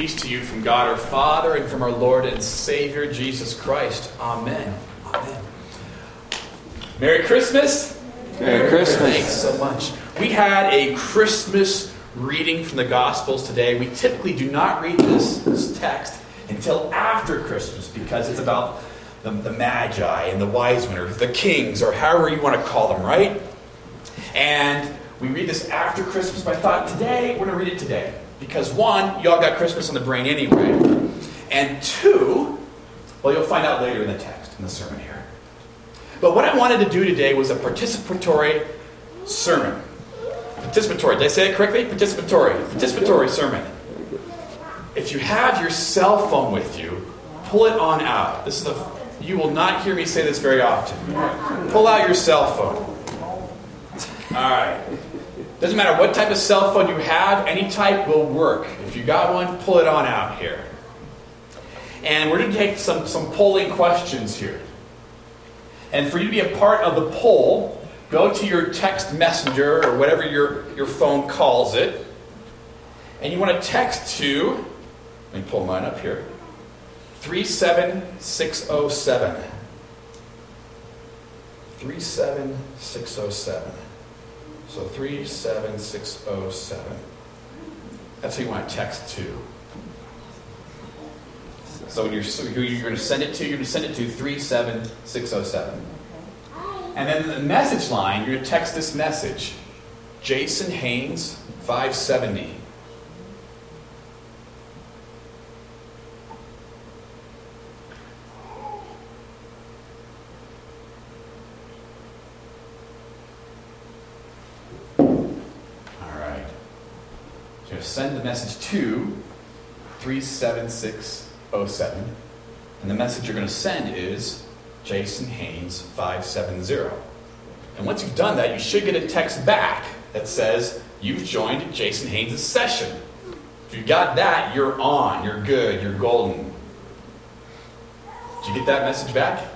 Peace to you from God our Father and from our Lord and Savior Jesus Christ. Amen. Amen. Merry Christmas. Merry Christmas. Thanks so much. We had a Christmas reading from the Gospels today. We typically do not read this, this text until after Christmas because it's about the, the Magi and the wise men, or the kings, or however you want to call them, right? And we read this after Christmas, but I thought today, we're going to read it today. Because one, y'all got Christmas on the brain anyway. And two, well, you'll find out later in the text, in the sermon here. But what I wanted to do today was a participatory sermon. Participatory. Did I say it correctly? Participatory. Participatory sermon. If you have your cell phone with you, pull it on out. This is the you will not hear me say this very often. Pull out your cell phone. All right. Doesn't matter what type of cell phone you have, any type will work. If you got one, pull it on out here. And we're going to take some, some polling questions here. And for you to be a part of the poll, go to your text messenger or whatever your, your phone calls it. And you want to text to, let me pull mine up here, 37607. 37607. So 37607. That's who you want to text to. So when you're, who you're going to send it to, you're going to send it to 37607. And then the message line, you're going to text this message Jason Haynes, 570. Send the message to 37607. And the message you're going to send is Jason Haynes 570. And once you've done that, you should get a text back that says, You've joined Jason Haynes' session. If you got that, you're on, you're good, you're golden. Did you get that message back?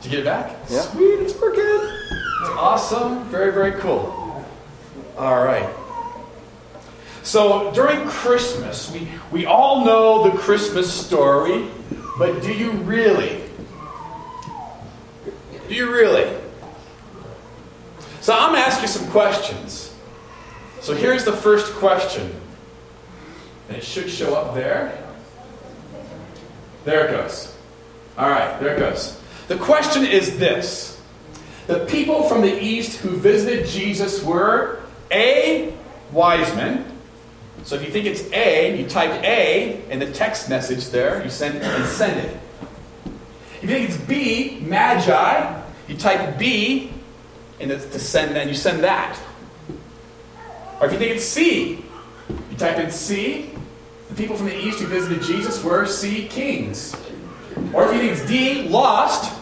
Did you get it back? Yeah. Sweet, it's working. It's awesome. Very, very cool. All right. So during Christmas, we, we all know the Christmas story, but do you really? Do you really? So I'm going to ask you some questions. So here's the first question. And it should show up there. There it goes. All right, there it goes. The question is this The people from the east who visited Jesus were A, wise men. So if you think it's A, you type A in the text message there, you send and send it. If you think it's B, Magi, you type B and the, to send and you send that. Or if you think it's C, you type in C. The people from the east who visited Jesus were C kings. Or if you think it's D, lost.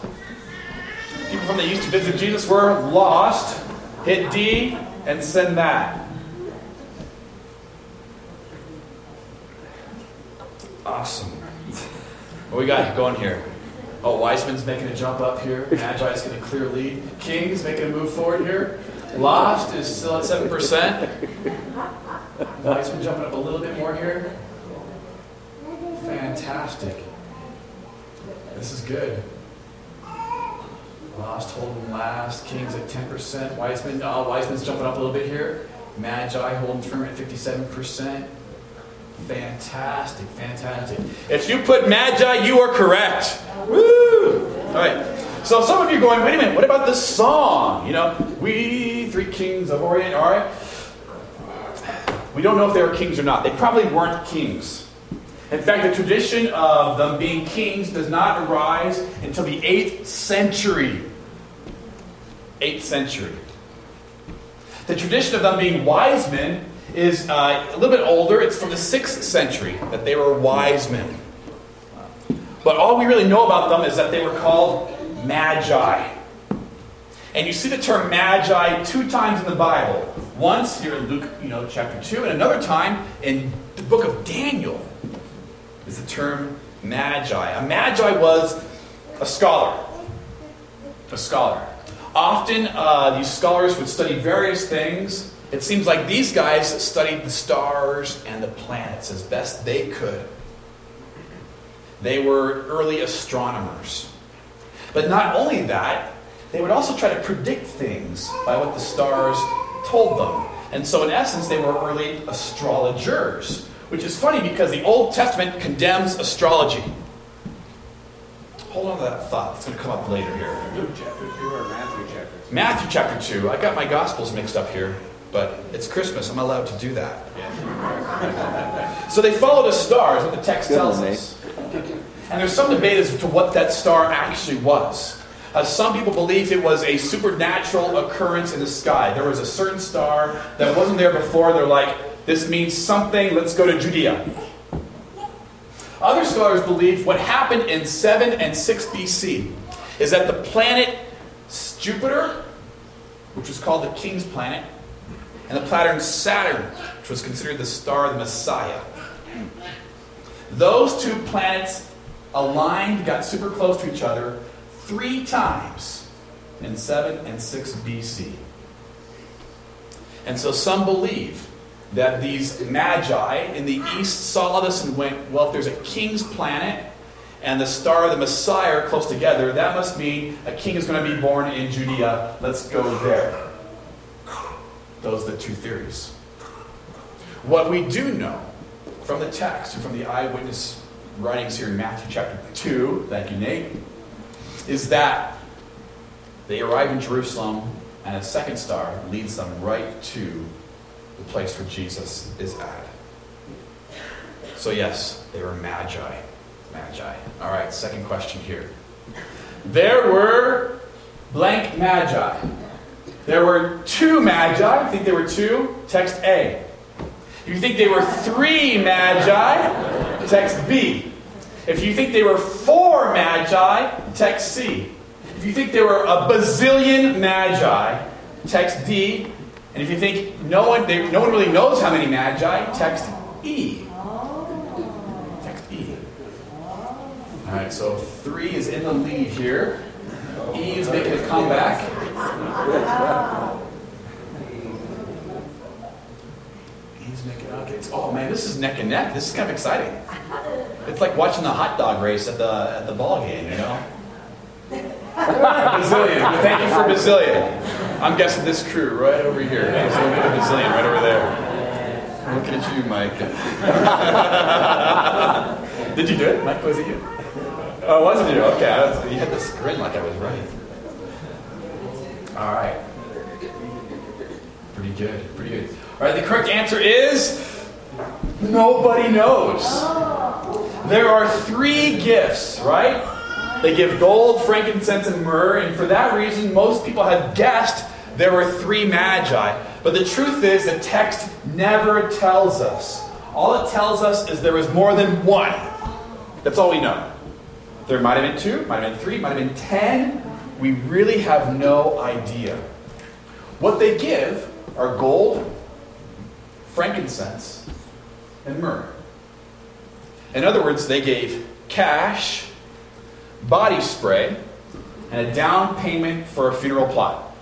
People from the east who visited Jesus were lost. Hit D and send that. Awesome. What we got going here? Oh, Wiseman's making a jump up here. Magi's getting a clear lead. King's making a move forward here. Lost is still at 7%. Wiseman jumping up a little bit more here. Fantastic. This is good. Lost holding last. King's at 10%. Wiseman, oh, Wiseman's jumping up a little bit here. Magi holding firm at 57%. Fantastic, fantastic. If you put Magi, you are correct. Woo! All right. So some of you are going, wait a minute, what about this song? You know, we three kings of Orient, all right? We don't know if they were kings or not. They probably weren't kings. In fact, the tradition of them being kings does not arise until the 8th century. 8th century. The tradition of them being wise men is uh, a little bit older. It's from the 6th century that they were wise men. But all we really know about them is that they were called magi. And you see the term magi two times in the Bible. Once here in Luke, you know, chapter 2, and another time in the book of Daniel is the term magi. A magi was a scholar. A scholar. Often, uh, these scholars would study various things It seems like these guys studied the stars and the planets as best they could. They were early astronomers. But not only that, they would also try to predict things by what the stars told them. And so, in essence, they were early astrologers, which is funny because the Old Testament condemns astrology. Hold on to that thought. It's going to come up later here. Luke chapter 2 or Matthew chapter 2? Matthew chapter 2. I got my Gospels mixed up here, but it's Christmas. I'm allowed to do that. so they followed a star, is what the text Good tells one, us. And there's some debate as to what that star actually was. Uh, some people believe it was a supernatural occurrence in the sky. There was a certain star that wasn't there before. They're like, this means something, let's go to Judea. Other scholars believe what happened in 7 and 6 BC is that the planet Jupiter, which was called the king's planet, and the planet Saturn, which was considered the star of the Messiah, those two planets aligned, got super close to each other three times in 7 and 6 BC. And so some believe that these magi in the east saw this and went, well, if there's a king's planet and the star of the Messiah are close together, that must mean a king is going to be born in Judea. Let's go there. Those are the two theories. What we do know from the text and from the eyewitness writings here in Matthew chapter 2, thank you, Nate, is that they arrive in Jerusalem and a second star leads them right to the place where Jesus is at. So, yes, they were magi. Magi. All right, second question here. There were blank magi. There were two magi. I think there were two. Text A. If you think there were three magi, text B. If you think there were four magi, text C. If you think there were a bazillion magi, text D. And if you think no one, they, no one really knows how many magi, text E. Text E. All right, so three is in the lead here. E is making a comeback. E's making. It's, oh man, this is neck and neck. This is kind of exciting. It's like watching the hot dog race at the at the ball game, you know. Bazillion. Thank you for Bazillion. I'm guessing this crew right over here. There's a little bit of right over there. Looking at you, Mike. Did you do it? Mike, was it you? Oh, wasn't you? Okay. I was, you had the grin like I was right. All right. Pretty good. Pretty good. All right. The correct answer is nobody knows. Oh. There are three gifts, right? They give gold, frankincense, and myrrh, and for that reason, most people have guessed there were three magi. But the truth is, the text never tells us. All it tells us is there was more than one. That's all we know. There might have been two, might have been three, might have been ten. We really have no idea. What they give are gold, frankincense, and myrrh. In other words, they gave cash, body spray, and a down payment for a funeral plot.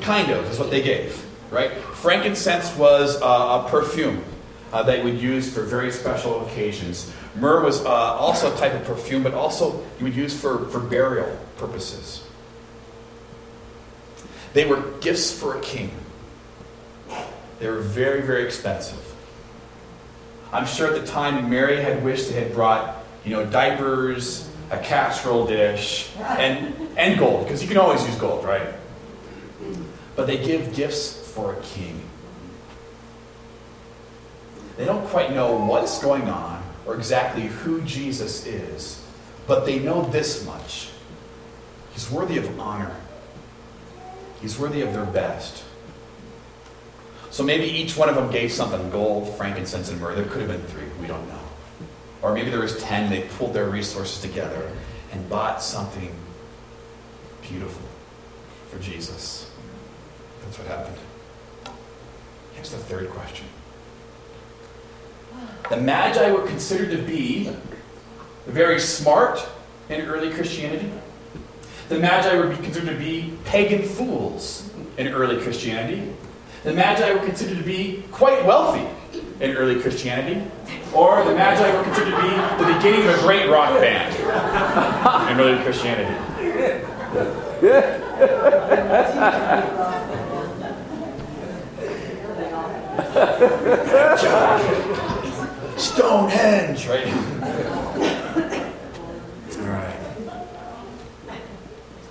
Kind of is what they gave, right? Frankincense was uh, a perfume uh, that you would use for very special occasions. Myrrh was uh, also a type of perfume, but also you would use for, for burial purposes. They were gifts for a king. They were very, very expensive. I'm sure at the time Mary had wished they had brought, you know, diapers, a casserole dish, and, and gold, because you can always use gold, right? But they give gifts for a king. They don't quite know what's going on or exactly who Jesus is, but they know this much. He's worthy of honor. He's worthy of their best. So maybe each one of them gave something gold, frankincense, and myrrh. There could have been three. We don't know. Or maybe there was ten. They pulled their resources together and bought something beautiful for Jesus. That's what happened. Here's the third question. The Magi were considered to be very smart in early Christianity. The Magi were considered to be pagan fools in early Christianity. The Magi were considered to be quite wealthy in early Christianity, or the Magi were considered to be the beginning of a great rock band in early Christianity. Stonehenge, right? All right.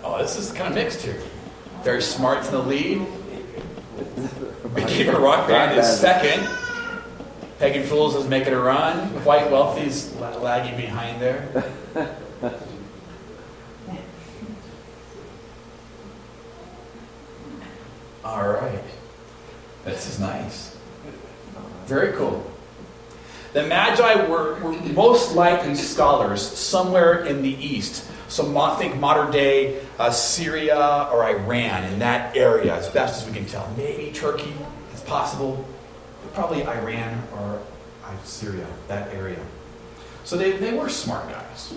Oh, this is kind of mixed here. Very smart in the lead. Became a rock band is second. Pagan Fools is making a run. Quite Wealthy's lagging behind there. All right. This is nice. Very cool. The Magi were, were most likely scholars somewhere in the east. So I think modern day uh, Syria or Iran, in that area, as best as we can tell. Maybe Turkey it's possible, probably Iran or Syria, that area. So they, they were smart guys.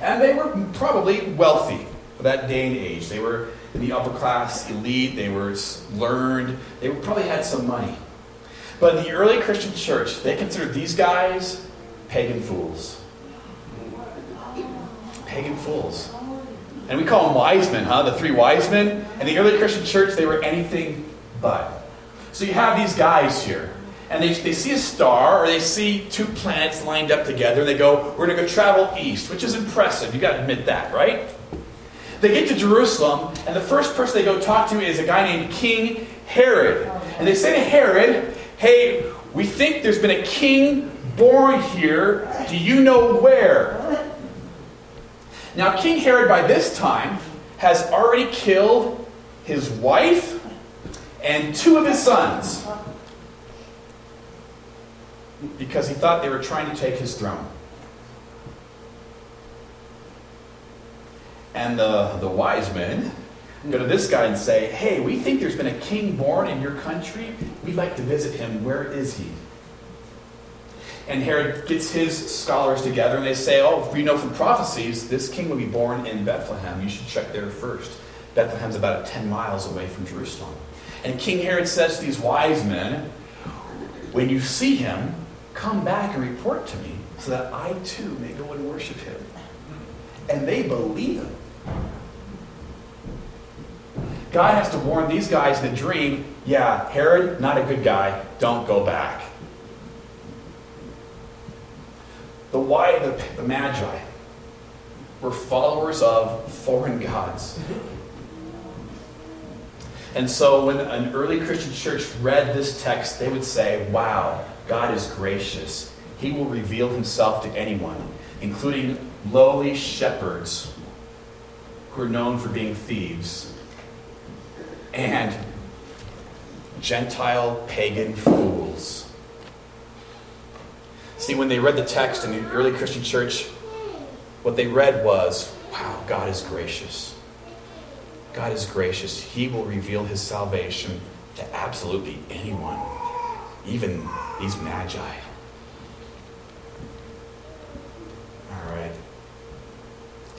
And they were probably wealthy for that day and age. They were in the upper class elite, they were learned, they probably had some money. But in the early Christian church, they considered these guys pagan fools. Pagan fools. And we call them wise men, huh? The three wise men. In the early Christian church, they were anything but. So you have these guys here. And they, they see a star or they see two planets lined up together and they go, We're going to go travel east, which is impressive. you got to admit that, right? They get to Jerusalem, and the first person they go talk to is a guy named King Herod. And they say to Herod, Hey, we think there's been a king born here. Do you know where? Now, King Herod, by this time, has already killed his wife and two of his sons because he thought they were trying to take his throne. And the, the wise men go to this guy and say, Hey, we think there's been a king born in your country. We'd like to visit him. Where is he? And Herod gets his scholars together and they say, Oh, we know from prophecies this king will be born in Bethlehem. You should check there first. Bethlehem's about 10 miles away from Jerusalem. And King Herod says to these wise men, When you see him, come back and report to me so that I too may go and worship him. And they believe him. God has to warn these guys in the dream yeah, Herod, not a good guy. Don't go back. The why the, the Magi were followers of foreign gods. And so when an early Christian church read this text, they would say, Wow, God is gracious. He will reveal himself to anyone, including lowly shepherds who are known for being thieves and Gentile pagan fools. See, when they read the text in the early Christian church, what they read was, wow, God is gracious. God is gracious. He will reveal his salvation to absolutely anyone, even these magi. All right.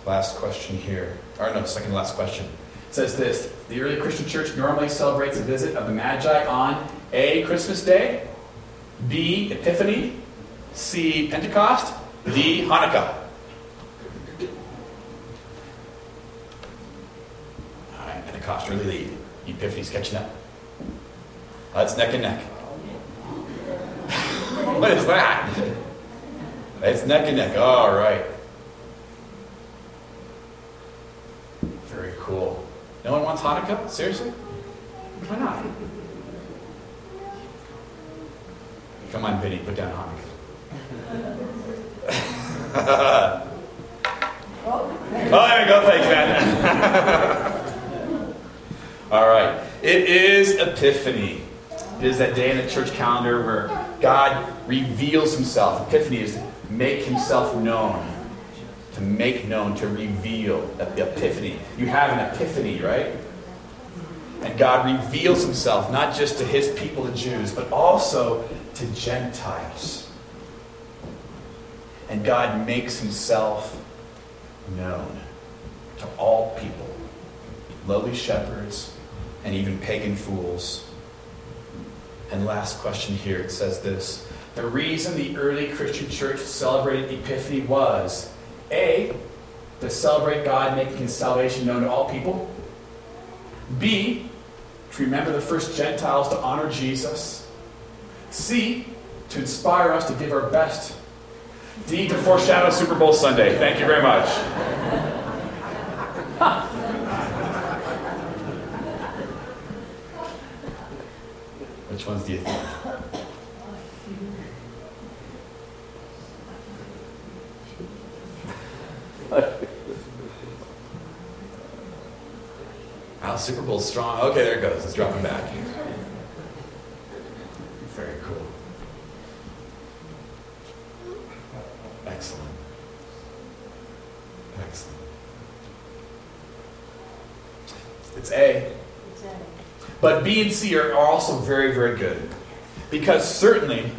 Last question here. Or no, second last question says this The early Christian church normally celebrates the visit of the Magi on A, Christmas Day, B, Epiphany, C, Pentecost, D, Hanukkah. All right, Pentecost really lead. Epiphany's catching up. That's neck and neck. what is that? It's neck and neck. All right. Very cool. No one wants Hanukkah? Seriously? Why not? Come on, Vinny, put down Hanukkah. oh, there we go. Thanks, man. All right. It is Epiphany. It is that day in the church calendar where God reveals himself. Epiphany is make himself known to make known, to reveal, epiphany. You have an epiphany, right? And God reveals himself not just to his people, the Jews, but also to Gentiles. And God makes himself known to all people, lowly shepherds, and even pagan fools. And last question here it says this The reason the early Christian church celebrated Epiphany was A, to celebrate God making his salvation known to all people, B, to remember the first Gentiles to honor Jesus, C, to inspire us to give our best, D, to foreshadow Super Bowl Sunday. Thank you very much. Which ones do you think? Wow, oh, Super Bowl's strong. Okay, there it goes. It's dropping back. Very cool. Excellent. Excellent. It's A. But B and C are, are also very, very good. Because certainly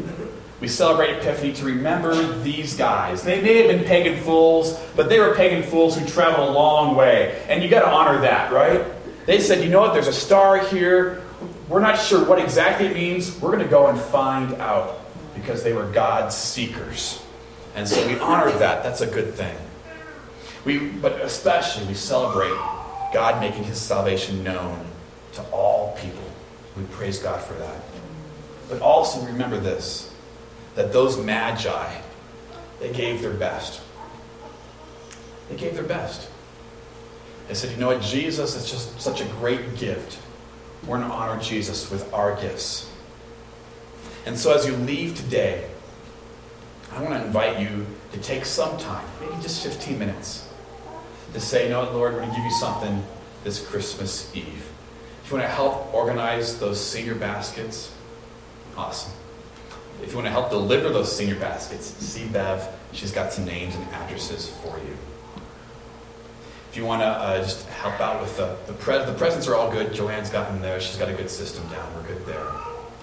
we celebrate Epiphany to remember these guys. They may have been pagan fools, but they were pagan fools who traveled a long way. And you got to honor that, right? They said, you know what, there's a star here. We're not sure what exactly it means. We're going to go and find out because they were God's seekers. And so we honor that. That's a good thing. We, but especially we celebrate God making his salvation known to all people. We praise God for that. But also remember this that those magi, they gave their best. They gave their best. They said, you know what, Jesus is just such a great gift. We're going to honor Jesus with our gifts. And so as you leave today, I want to invite you to take some time, maybe just 15 minutes, to say, you know what, Lord, we're going to give you something this Christmas Eve. If you want to help organize those senior baskets, awesome. If you want to help deliver those senior baskets, see Bev. She's got some names and addresses for you. If you want to uh, just help out with the, the, pre- the presents are all good. Joanne's got them there. She's got a good system down. We're good there.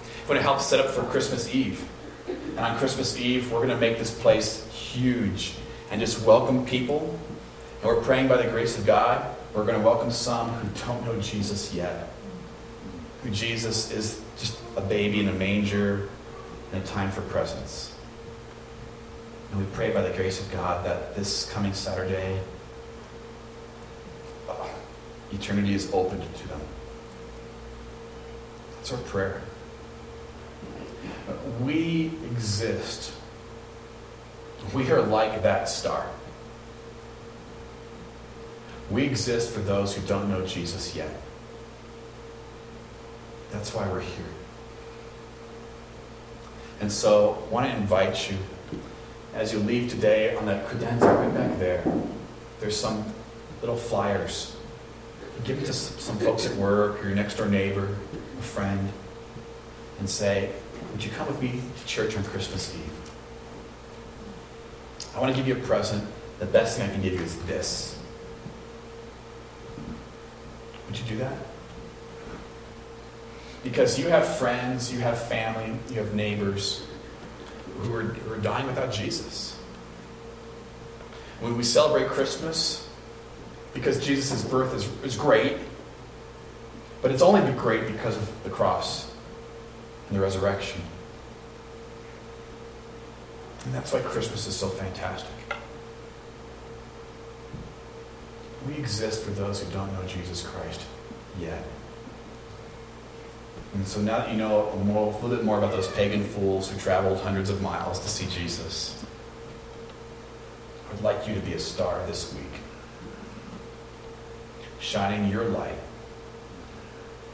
If you want to help set up for Christmas Eve, and on Christmas Eve, we're going to make this place huge and just welcome people. And we're praying by the grace of God, we're going to welcome some who don't know Jesus yet. Who Jesus is just a baby in a manger and a time for presents. And we pray by the grace of God that this coming Saturday, uh, eternity is opened to them. That's our prayer. We exist. We are like that star. We exist for those who don't know Jesus yet. That's why we're here. And so I want to invite you, as you leave today, on that credenza right back there, there's some little flyers. Give it to some folks at work, or your next door neighbor, a friend, and say, Would you come with me to church on Christmas Eve? I want to give you a present. The best thing I can give you is this. Would you do that? Because you have friends, you have family, you have neighbors who are, who are dying without Jesus. When we celebrate Christmas, because Jesus' birth is, is great, but it's only been great because of the cross and the resurrection. And that's why Christmas is so fantastic. We exist for those who don't know Jesus Christ yet. And so now that you know a, little bit more about those pagan fools who traveled hundreds of miles to see Jesus, I would like you to be a star this week, shining your light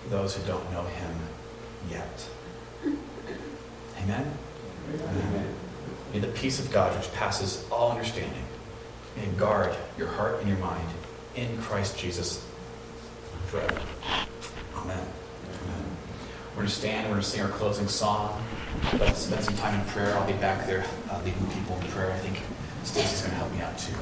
for those who don't know Him yet. Amen? Amen. May the peace of God, which passes all understanding, may guard your heart and your mind in Christ Jesus forever. Amen. Amen. We're going to stand. We're going to sing our closing song. Let's spend some time in prayer. I'll be back there uh, leading people in prayer. I think Stacy's going to help me out too.